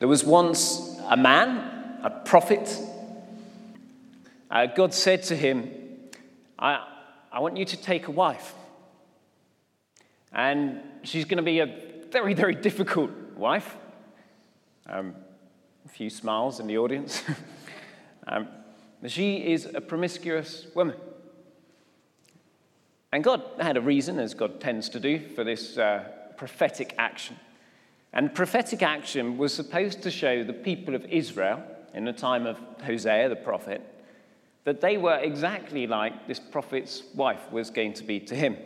There was once a man, a prophet. Uh, God said to him, I, I want you to take a wife. And she's going to be a very, very difficult wife. Um, a few smiles in the audience. um, she is a promiscuous woman. And God had a reason, as God tends to do, for this uh, prophetic action. And prophetic action was supposed to show the people of Israel, in the time of Hosea the prophet, that they were exactly like this prophet's wife was going to be to him.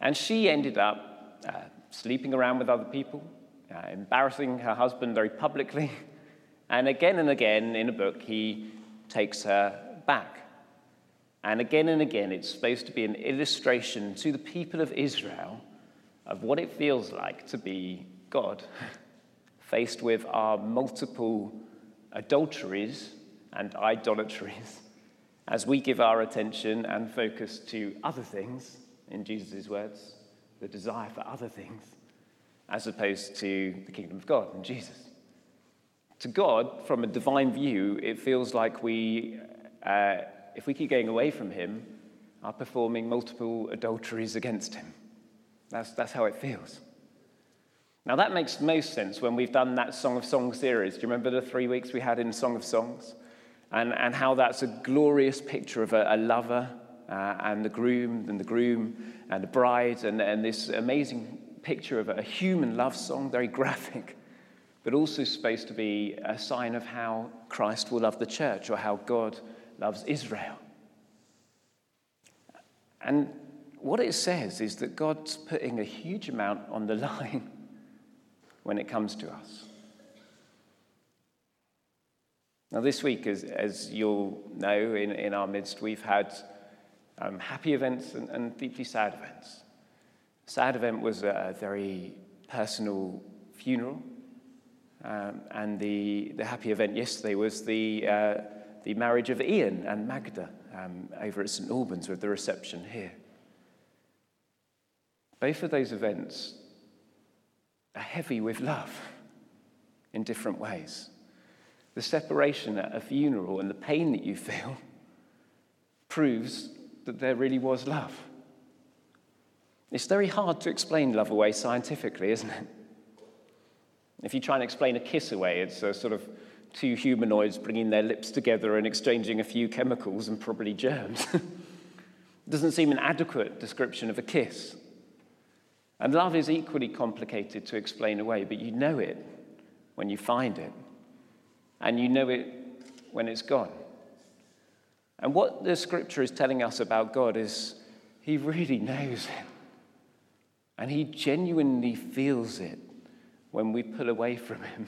And she ended up uh, sleeping around with other people, uh, embarrassing her husband very publicly. And again and again in a book, he takes her back. And again and again, it's supposed to be an illustration to the people of Israel of what it feels like to be God, faced with our multiple adulteries and idolatries, as we give our attention and focus to other things, in Jesus' words, the desire for other things, as opposed to the kingdom of God and Jesus. To God, from a divine view, it feels like we, uh, if we keep going away from Him, are performing multiple adulteries against Him. That's, that's how it feels. Now, that makes most sense when we've done that Song of Songs series. Do you remember the three weeks we had in Song of Songs? And, and how that's a glorious picture of a, a lover uh, and the groom, and the groom and the bride, and, and this amazing picture of a human love song, very graphic, but also supposed to be a sign of how Christ will love the church or how God loves Israel. And what it says is that God's putting a huge amount on the line when it comes to us. Now, this week, as, as you'll know, in, in our midst, we've had um, happy events and, and, deeply sad events. Sad event was a, very personal funeral, um, and the, the happy event yesterday was the, uh, the marriage of Ian and Magda um, over at St Albans with the reception here. Both of those events are heavy with love in different ways. The separation at a funeral and the pain that you feel proves that there really was love. It's very hard to explain love away scientifically, isn't it? If you try and explain a kiss away, it's a sort of two humanoids bringing their lips together and exchanging a few chemicals and probably germs. it doesn't seem an adequate description of a kiss. And love is equally complicated to explain away, but you know it when you find it, and you know it when it's gone. And what the scripture is telling us about God is he really knows it. And he genuinely feels it when we pull away from him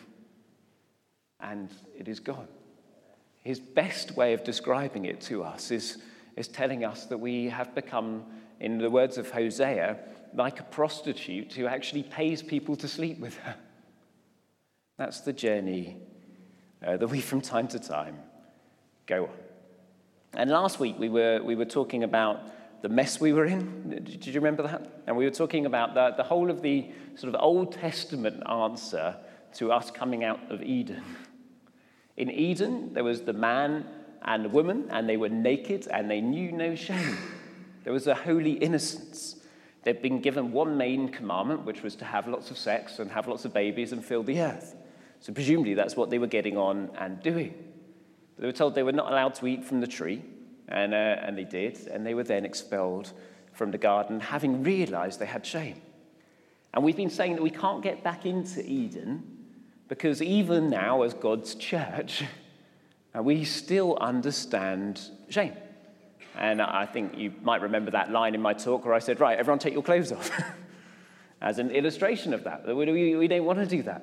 and it is gone. His best way of describing it to us is, is telling us that we have become, in the words of Hosea, like a prostitute who actually pays people to sleep with her. That's the journey uh, that we, from time to time, go on. And last week we were, we were talking about the mess we were in. Did you remember that? And we were talking about the, the whole of the sort of Old Testament answer to us coming out of Eden. In Eden, there was the man and the woman, and they were naked and they knew no shame. There was a holy innocence. They'd been given one main commandment, which was to have lots of sex and have lots of babies and fill the earth. So, presumably, that's what they were getting on and doing. But they were told they were not allowed to eat from the tree, and, uh, and they did, and they were then expelled from the garden, having realized they had shame. And we've been saying that we can't get back into Eden because even now, as God's church, uh, we still understand shame. And I think you might remember that line in my talk where I said, Right, everyone take your clothes off, as an illustration of that. We, we, don't want to do that.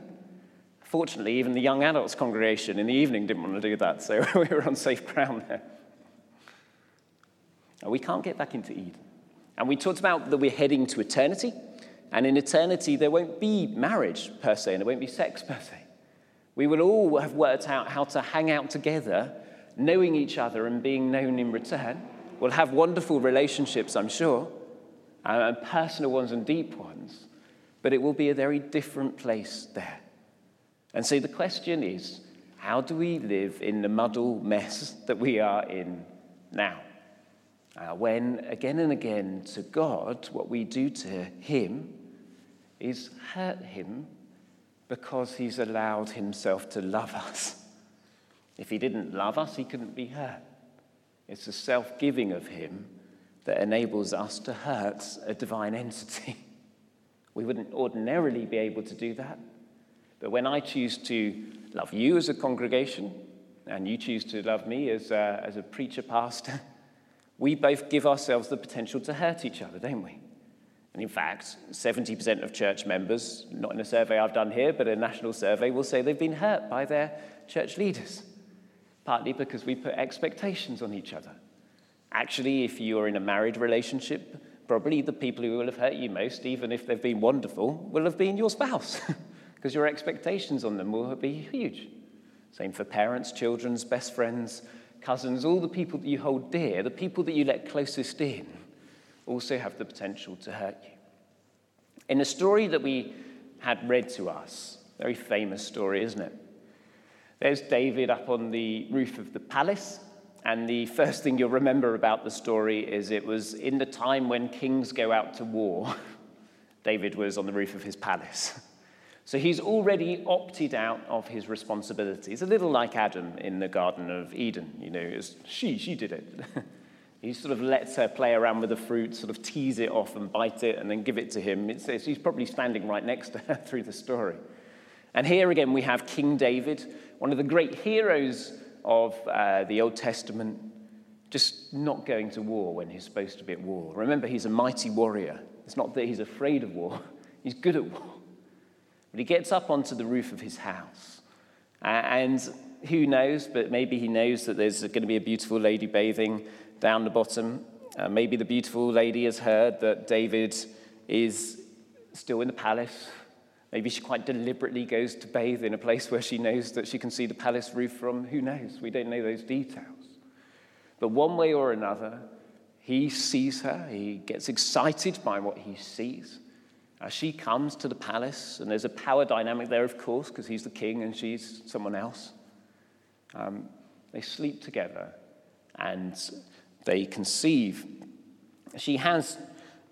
Fortunately, even the young adults congregation in the evening didn't want to do that, so we were on safe ground there. We can't get back into Eden. And we talked about that we're heading to eternity, and in eternity, there won't be marriage per se, and there won't be sex per se. We will all have worked out how to hang out together, knowing each other and being known in return. We'll have wonderful relationships, I'm sure, and personal ones and deep ones, but it will be a very different place there. And so the question is how do we live in the muddle mess that we are in now? Uh, when again and again to God, what we do to Him is hurt Him because He's allowed Himself to love us. If He didn't love us, He couldn't be hurt. It's the self giving of Him that enables us to hurt a divine entity. We wouldn't ordinarily be able to do that. But when I choose to love you as a congregation, and you choose to love me as a, as a preacher pastor, we both give ourselves the potential to hurt each other, don't we? And in fact, 70% of church members, not in a survey I've done here, but a national survey, will say they've been hurt by their church leaders, partly because we put expectations on each other. Actually, if you're in a married relationship, probably the people who will have hurt you most, even if they've been wonderful, will have been your spouse, because your expectations on them will be huge. Same for parents, children's best friends, cousins, all the people that you hold dear, the people that you let closest in, also have the potential to hurt you. In a story that we had read to us, very famous story, isn't it? There's David up on the roof of the palace and the first thing you'll remember about the story is it was in the time when kings go out to war. David was on the roof of his palace. So he's already opted out of his responsibilities, a little like Adam in the Garden of Eden. You know, it's she, she did it. he sort of lets her play around with the fruit, sort of tease it off and bite it and then give it to him. It's, it's, he's probably standing right next to her through the story. And here again, we have King David, one of the great heroes of uh, the Old Testament just not going to war when he's supposed to be at war. Remember, he's a mighty warrior. It's not that he's afraid of war, he's good at war. But he gets up onto the roof of his house. Uh, and who knows, but maybe he knows that there's going to be a beautiful lady bathing down the bottom. Uh, maybe the beautiful lady has heard that David is still in the palace Maybe she quite deliberately goes to bathe in a place where she knows that she can see the palace roof from. Who knows? We don't know those details. But one way or another, he sees her. He gets excited by what he sees. As she comes to the palace, and there's a power dynamic there, of course, because he's the king and she's someone else. Um, they sleep together and they conceive. She has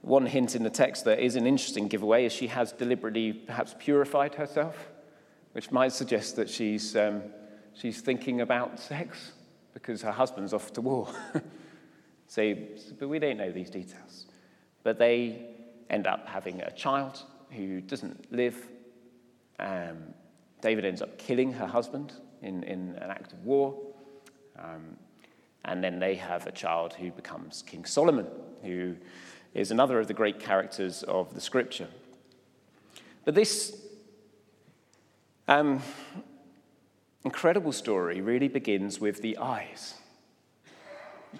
one hint in the text that is an interesting giveaway is she has deliberately perhaps purified herself, which might suggest that she's, um, she's thinking about sex because her husband's off to war. so, but we don't know these details. But they end up having a child who doesn't live. Um, David ends up killing her husband in, in an act of war. Um, and then they have a child who becomes King Solomon, who is another of the great characters of the scripture. But this um, incredible story really begins with the eyes.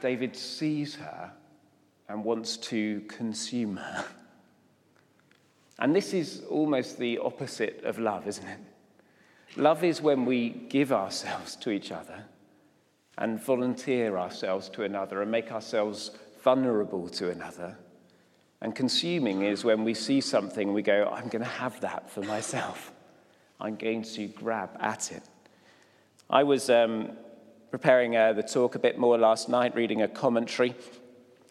David sees her and wants to consume her. And this is almost the opposite of love, isn't it? Love is when we give ourselves to each other and volunteer ourselves to another and make ourselves vulnerable to another and consuming is when we see something we go, I'm going to have that for myself. I'm going to grab at it. I was um, preparing uh, the talk a bit more last night, reading a commentary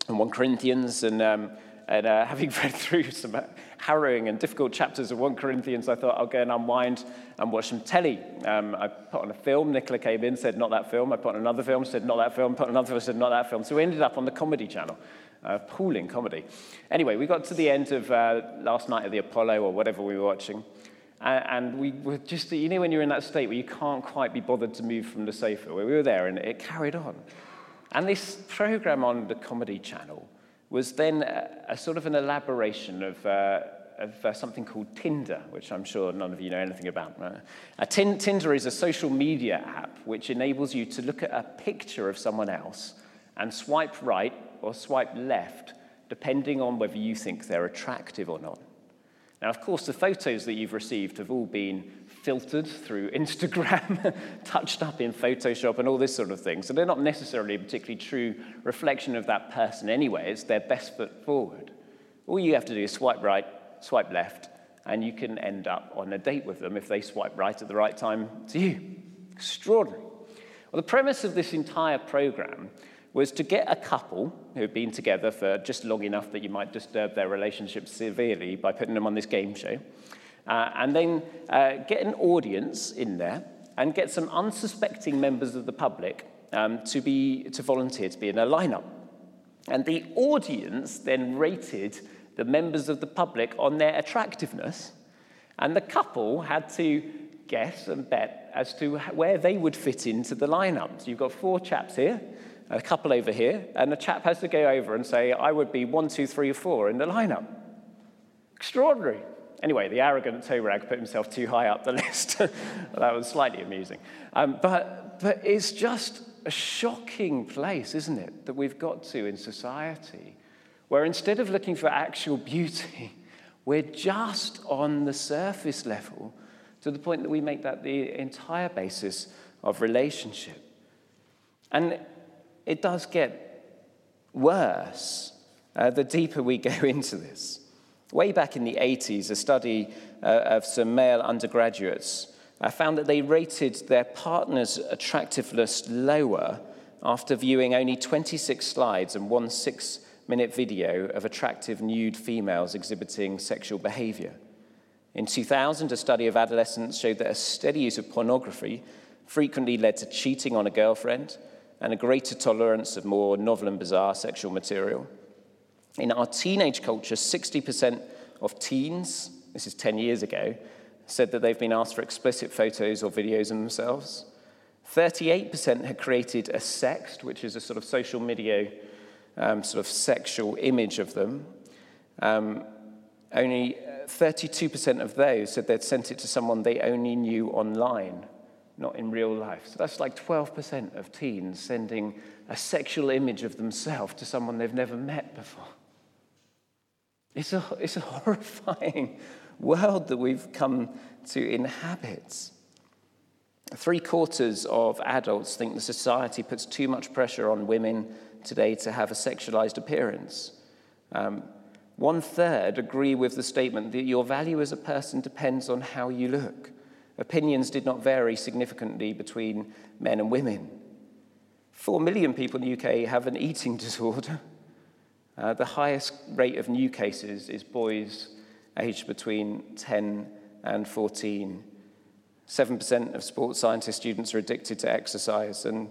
on 1 Corinthians, and, um, and uh, having read through some harrowing and difficult chapters of 1 Corinthians, I thought I'll go and unwind and watch some telly. Um, I put on a film, Nicola came in, said, not that film. I put on another film, said, not that film, put on another film, said, not that film. So we ended up on the comedy channel appalling comedy. Anyway, we got to the end of uh, last night of the Apollo or whatever we were watching, and we were just, you know, when you're in that state where you can't quite be bothered to move from the sofa, we were there and it carried on. And this program on the Comedy Channel was then a, a sort of an elaboration of, uh, of uh, something called Tinder, which I'm sure none of you know anything about. Uh, Tinder is a social media app which enables you to look at a picture of someone else and swipe right or swipe left, depending on whether you think they're attractive or not. Now, of course, the photos that you've received have all been filtered through Instagram, touched up in Photoshop, and all this sort of thing. So they're not necessarily a particularly true reflection of that person anyway. It's their best foot forward. All you have to do is swipe right, swipe left, and you can end up on a date with them if they swipe right at the right time to you. Extraordinary. Well, the premise of this entire program was to get a couple who had been together for just long enough that you might disturb their relationship severely by putting them on this game show, uh, and then uh, get an audience in there and get some unsuspecting members of the public um, to, be, to volunteer to be in a lineup. And the audience then rated the members of the public on their attractiveness, and the couple had to guess and bet as to where they would fit into the lineup. So you've got four chaps here, a couple over here, and the chap has to go over and say, I would be one, two, three, four in the lineup. Extraordinary. Anyway, the arrogant toe rag put himself too high up the list. that was slightly amusing. Um, but, but it's just a shocking place, isn't it, that we've got to in society, where instead of looking for actual beauty, we're just on the surface level to the point that we make that the entire basis of relationship. And it does get worse uh, the deeper we go into this. Way back in the 80s, a study uh, of some male undergraduates uh, found that they rated their partner's attractiveness lower after viewing only 26 slides and one six minute video of attractive nude females exhibiting sexual behavior. In 2000, a study of adolescents showed that a steady use of pornography frequently led to cheating on a girlfriend and a greater tolerance of more novel and bizarre sexual material. In our teenage culture, 60% of teens, this is 10 years ago, said that they've been asked for explicit photos or videos of themselves. 38% had created a sext, which is a sort of social media um, sort of sexual image of them. Um, only 32% of those said they'd sent it to someone they only knew online, not in real life. So that's like 12% of teens sending a sexual image of themselves to someone they've never met before. It's a, it's a horrifying world that we've come to inhabit. Three quarters of adults think the society puts too much pressure on women today to have a sexualized appearance. Um, one third agree with the statement that your value as a person depends on how you look. Opinions did not vary significantly between men and women. Four million people in the UK have an eating disorder. Uh, the highest rate of new cases is boys aged between 10 and 14. 7% of sports scientist students are addicted to exercise, and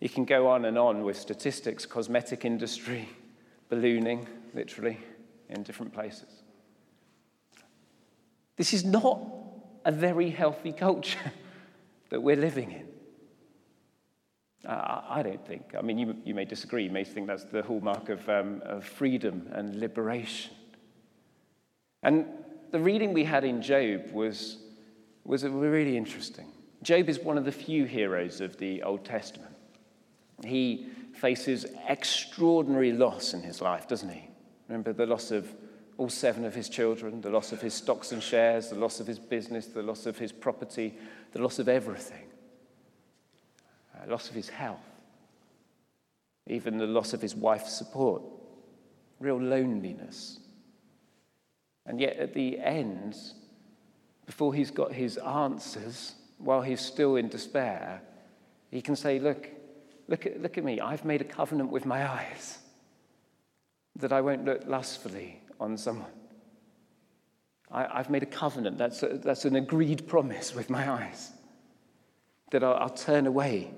you can go on and on with statistics, cosmetic industry, ballooning, literally in different places. This is not a very healthy culture that we're living in. I don't think. I mean, you, you may disagree. You may think that's the hallmark of, um, of freedom and liberation. And the reading we had in Job was, was really interesting. Job is one of the few heroes of the Old Testament. He faces extraordinary loss in his life, doesn't he? Remember the loss of all seven of his children, the loss of his stocks and shares, the loss of his business, the loss of his property, the loss of everything, uh, loss of his health, even the loss of his wife's support, real loneliness. And yet, at the end, before he's got his answers, while he's still in despair, he can say, Look, look at, look at me. I've made a covenant with my eyes that I won't look lustfully on someone. I, have made a covenant, that's, a, that's an agreed promise with my eyes, that I'll, I'll turn away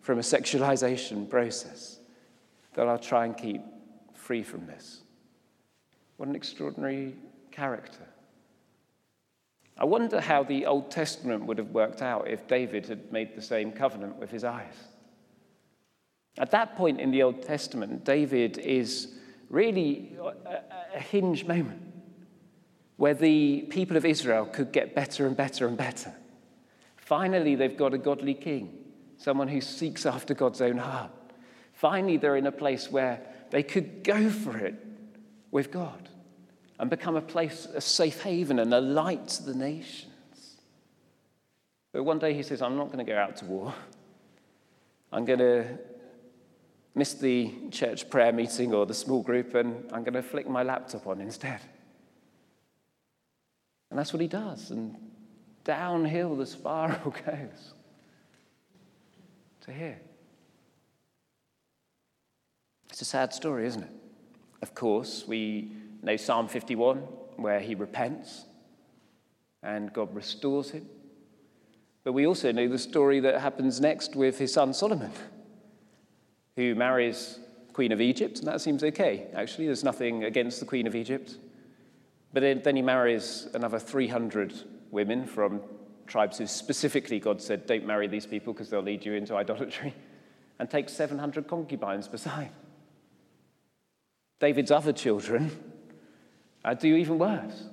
from a sexualization process, that I'll try and keep free from this. What an extraordinary character. I wonder how the Old Testament would have worked out if David had made the same covenant with his eyes. At that point in the Old Testament, David is really a, a hinge moment where the people of Israel could get better and better and better. Finally, they've got a godly king, someone who seeks after God's own heart. Finally, they're in a place where they could go for it with God and become a place, a safe haven and a light to the nations. But one day he says, I'm not going to go out to war. I'm going to miss the church prayer meeting or the small group, and I'm going to flick my laptop on instead. And that's what he does. And downhill the spiral goes to here. It's a sad story, isn't it? Of course, we know Psalm 51, where he repents and God restores him. But we also know the story that happens next with his son Solomon, who marries Queen of Egypt, and that seems okay, actually. There's nothing against the Queen of Egypt. But then he marries another 300 women from tribes who specifically God said, don't marry these people because they'll lead you into idolatry, and takes 700 concubines beside. David's other children do even worse.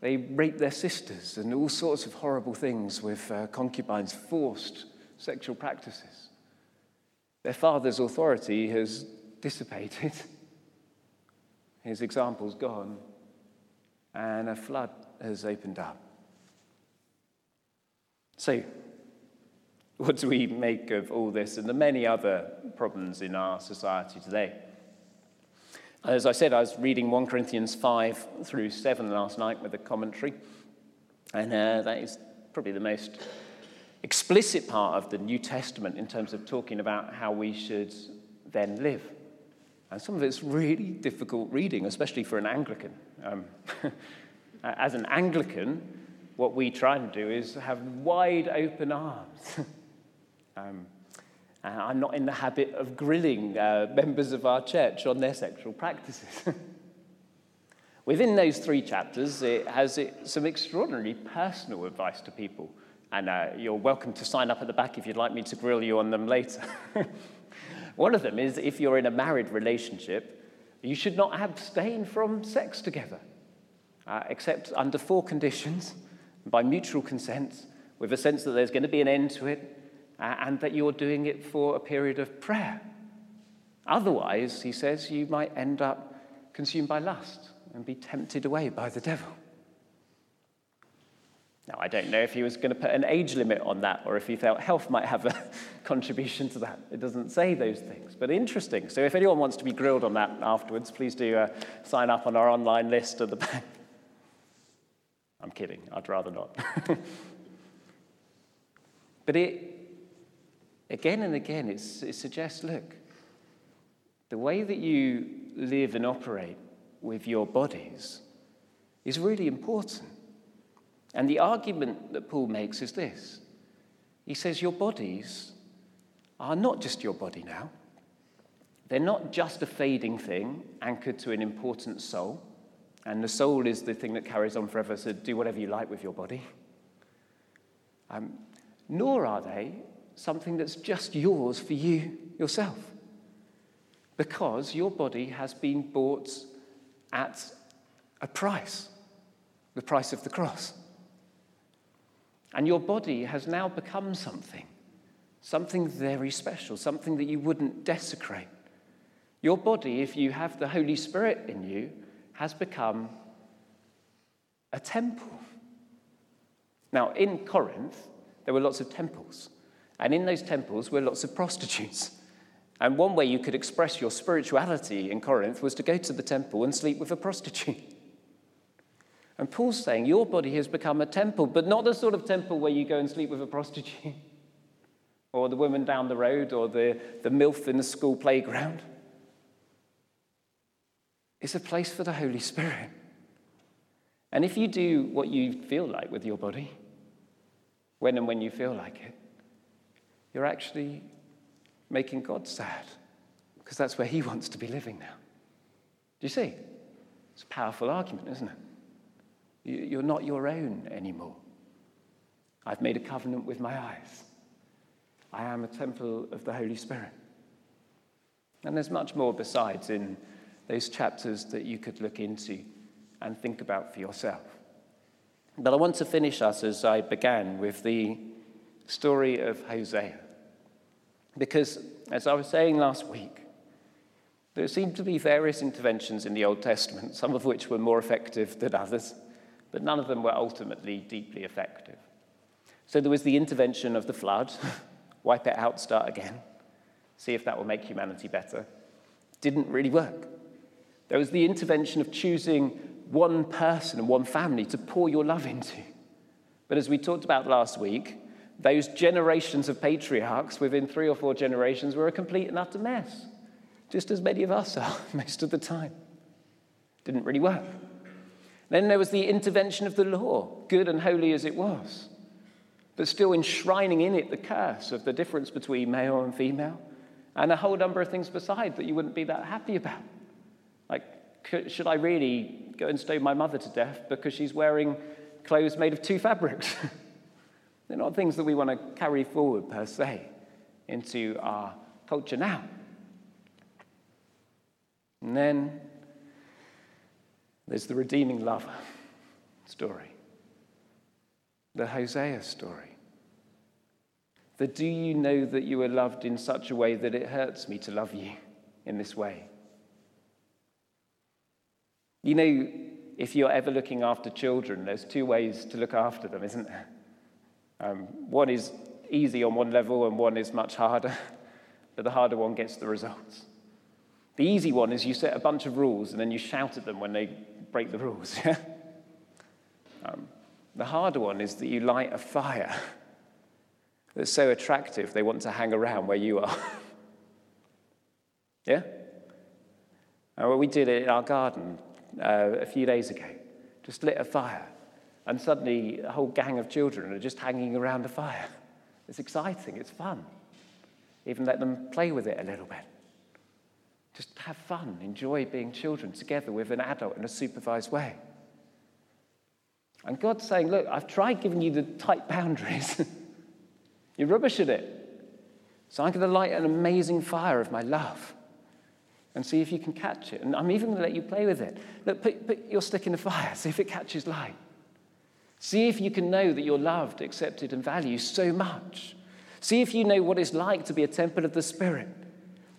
They rape their sisters and all sorts of horrible things with uh, concubines, forced sexual practices. Their father's authority has dissipated, his example's gone, and a flood has opened up. So, what do we make of all this and the many other problems in our society today? As I said, I was reading 1 Corinthians 5 through 7 last night with a commentary, and uh, that is probably the most explicit part of the New Testament in terms of talking about how we should then live. And some of it's really difficult reading, especially for an Anglican. Um, as an Anglican, what we try and do is have wide open arms. um, uh, I'm not in the habit of grilling uh, members of our church on their sexual practices. Within those three chapters, it has it, some extraordinarily personal advice to people. And uh, you're welcome to sign up at the back if you'd like me to grill you on them later. One of them is if you're in a married relationship, you should not abstain from sex together, uh, except under four conditions by mutual consent, with a sense that there's going to be an end to it, uh, and that you're doing it for a period of prayer. Otherwise, he says, you might end up consumed by lust and be tempted away by the devil. Now, I don't know if he was going to put an age limit on that or if he felt health might have a contribution to that. It doesn't say those things, but interesting. So, if anyone wants to be grilled on that afterwards, please do uh, sign up on our online list at the back. I'm kidding, I'd rather not. but it, again and again, it suggests look, the way that you live and operate with your bodies is really important. And the argument that Paul makes is this he says, Your bodies are not just your body now, they're not just a fading thing anchored to an important soul. And the soul is the thing that carries on forever, so do whatever you like with your body. Um, nor are they something that's just yours for you yourself. Because your body has been bought at a price, the price of the cross. And your body has now become something, something very special, something that you wouldn't desecrate. Your body, if you have the Holy Spirit in you, has become a temple. Now, in Corinth, there were lots of temples. And in those temples were lots of prostitutes. And one way you could express your spirituality in Corinth was to go to the temple and sleep with a prostitute. And Paul's saying your body has become a temple, but not the sort of temple where you go and sleep with a prostitute, or the woman down the road, or the, the MILF in the school playground. It's a place for the Holy Spirit. And if you do what you feel like with your body, when and when you feel like it, you're actually making God sad because that's where He wants to be living now. Do you see? It's a powerful argument, isn't it? You're not your own anymore. I've made a covenant with my eyes. I am a temple of the Holy Spirit. And there's much more besides in those chapters that you could look into and think about for yourself. But I want to finish us as I began with the story of Hosea. Because, as I was saying last week, there seemed to be various interventions in the Old Testament, some of which were more effective than others, but none of them were ultimately deeply effective. So there was the intervention of the flood wipe it out, start again, see if that will make humanity better. Didn't really work. There was the intervention of choosing one person and one family to pour your love into. But as we talked about last week, those generations of patriarchs within three or four generations were a complete and utter mess, just as many of us are most of the time. Didn't really work. Then there was the intervention of the law, good and holy as it was, but still enshrining in it the curse of the difference between male and female, and a whole number of things beside that you wouldn't be that happy about. Like, should I really go and stone my mother to death because she's wearing clothes made of two fabrics? They're not things that we want to carry forward per se into our culture now. And then there's the redeeming lover story, the Hosea story. The do you know that you are loved in such a way that it hurts me to love you in this way? You know, if you're ever looking after children, there's two ways to look after them, isn't there? Um, one is easy on one level and one is much harder, but the harder one gets the results. The easy one is you set a bunch of rules and then you shout at them when they break the rules. um, the harder one is that you light a fire that's so attractive they want to hang around where you are. yeah? Uh, well, we did it in our garden uh, a few days ago. Just lit a fire and suddenly, a whole gang of children are just hanging around the fire. It's exciting, it's fun. Even let them play with it a little bit. Just have fun, enjoy being children together with an adult in a supervised way. And God's saying, Look, I've tried giving you the tight boundaries. You're rubbish at it. So I'm going to light an amazing fire of my love and see if you can catch it. And I'm even going to let you play with it. Look, put, put your stick in the fire, see if it catches light. See if you can know that you're loved, accepted, and valued so much. See if you know what it's like to be a temple of the Spirit,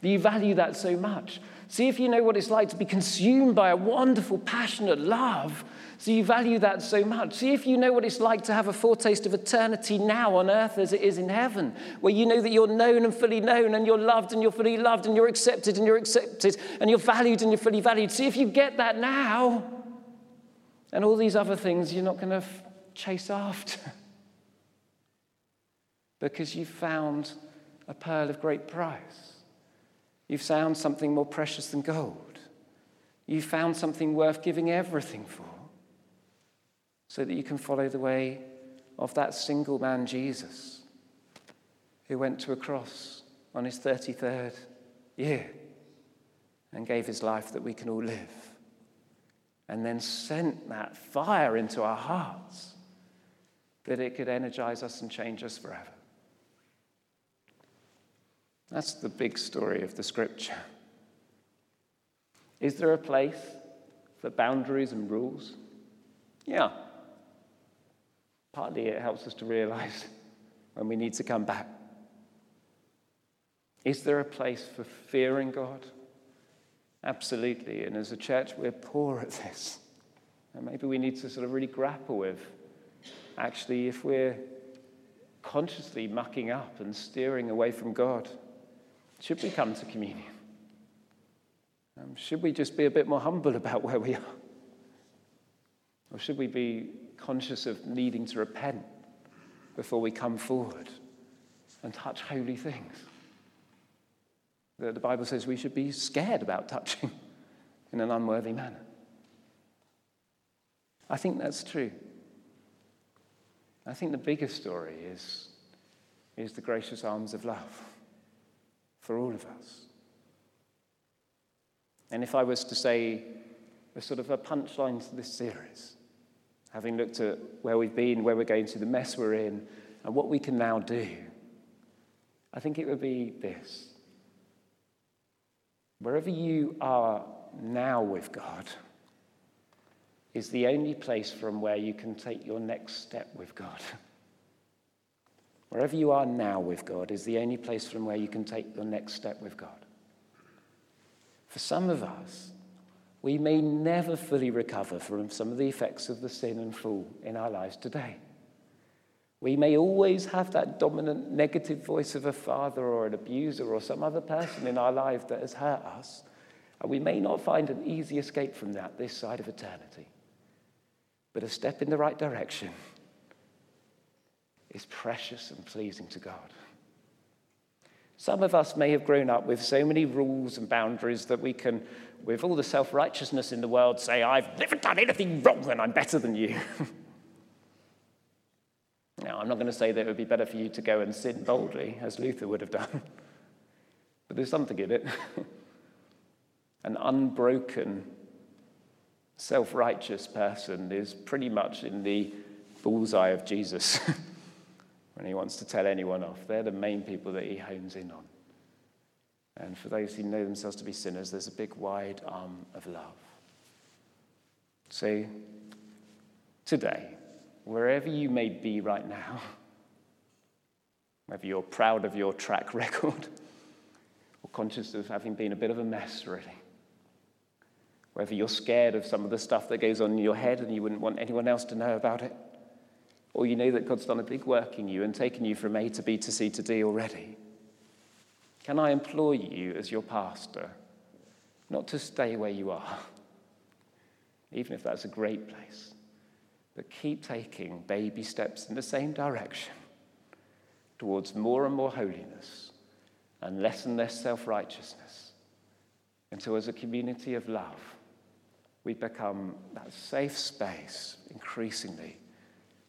that you value that so much. See if you know what it's like to be consumed by a wonderful, passionate love, so you value that so much. See if you know what it's like to have a foretaste of eternity now on earth as it is in heaven, where you know that you're known and fully known, and you're loved and you're fully loved, and you're accepted and you're accepted, and you're valued and you're fully valued. See if you get that now. And all these other things you're not going to chase after. because you've found a pearl of great price. You've found something more precious than gold. You've found something worth giving everything for so that you can follow the way of that single man, Jesus, who went to a cross on his 33rd year and gave his life that we can all live, and then sent that fire into our hearts that it could energize us and change us forever. That's the big story of the scripture. Is there a place for boundaries and rules? Yeah. Partly it helps us to realize when we need to come back. Is there a place for fearing God? Absolutely. And as a church, we're poor at this. And maybe we need to sort of really grapple with actually, if we're consciously mucking up and steering away from God, should we come to communion? Um, should we just be a bit more humble about where we are? Or should we be conscious of needing to repent before we come forward and touch holy things? The, the Bible says we should be scared about touching in an unworthy manner. I think that's true. I think the bigger story is, is the gracious arms of love for all of us. And if I was to say a sort of a punchline to this series, having looked at where we've been, where we're going to, the mess we're in, and what we can now do, I think it would be this. Wherever you are now with God, is the only place from where you can take your next step with God. Wherever you are now with God is the only place from where you can take your next step with God. For some of us, we may never fully recover from some of the effects of the sin and fall in our lives today. We may always have that dominant negative voice of a father or an abuser or some other person in our life that has hurt us. And we may not find an easy escape from that this side of eternity. but a step in the right direction is precious and pleasing to God. Some of us may have grown up with so many rules and boundaries that we can, with all the self righteousness in the world, say, I've never done anything wrong and I'm better than you. now, I'm not going to say that it would be better for you to go and sin boldly, as Luther would have done, but there's something in it. An unbroken, self righteous person is pretty much in the bullseye of Jesus. When he wants to tell anyone off. They're the main people that he hones in on. And for those who know themselves to be sinners, there's a big wide arm of love. So, today, wherever you may be right now, whether you're proud of your track record or conscious of having been a bit of a mess, really, whether you're scared of some of the stuff that goes on in your head and you wouldn't want anyone else to know about it, or you know that God's done a big work in you and taken you from A to B to C to D already, can I implore you as your pastor not to stay where you are, even if that's a great place, but keep taking baby steps in the same direction towards more and more holiness and less and less self righteousness until, as a community of love, we become that safe space increasingly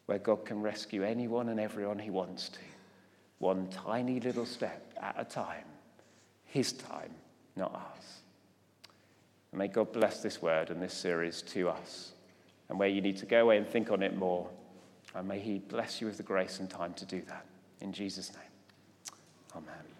where God can rescue anyone and everyone he wants to, one tiny little step at a time, his time, not ours. And may God bless this word and this series to us. And where you need to go away and think on it more, and may he bless you with the grace and time to do that. In Jesus' name, amen.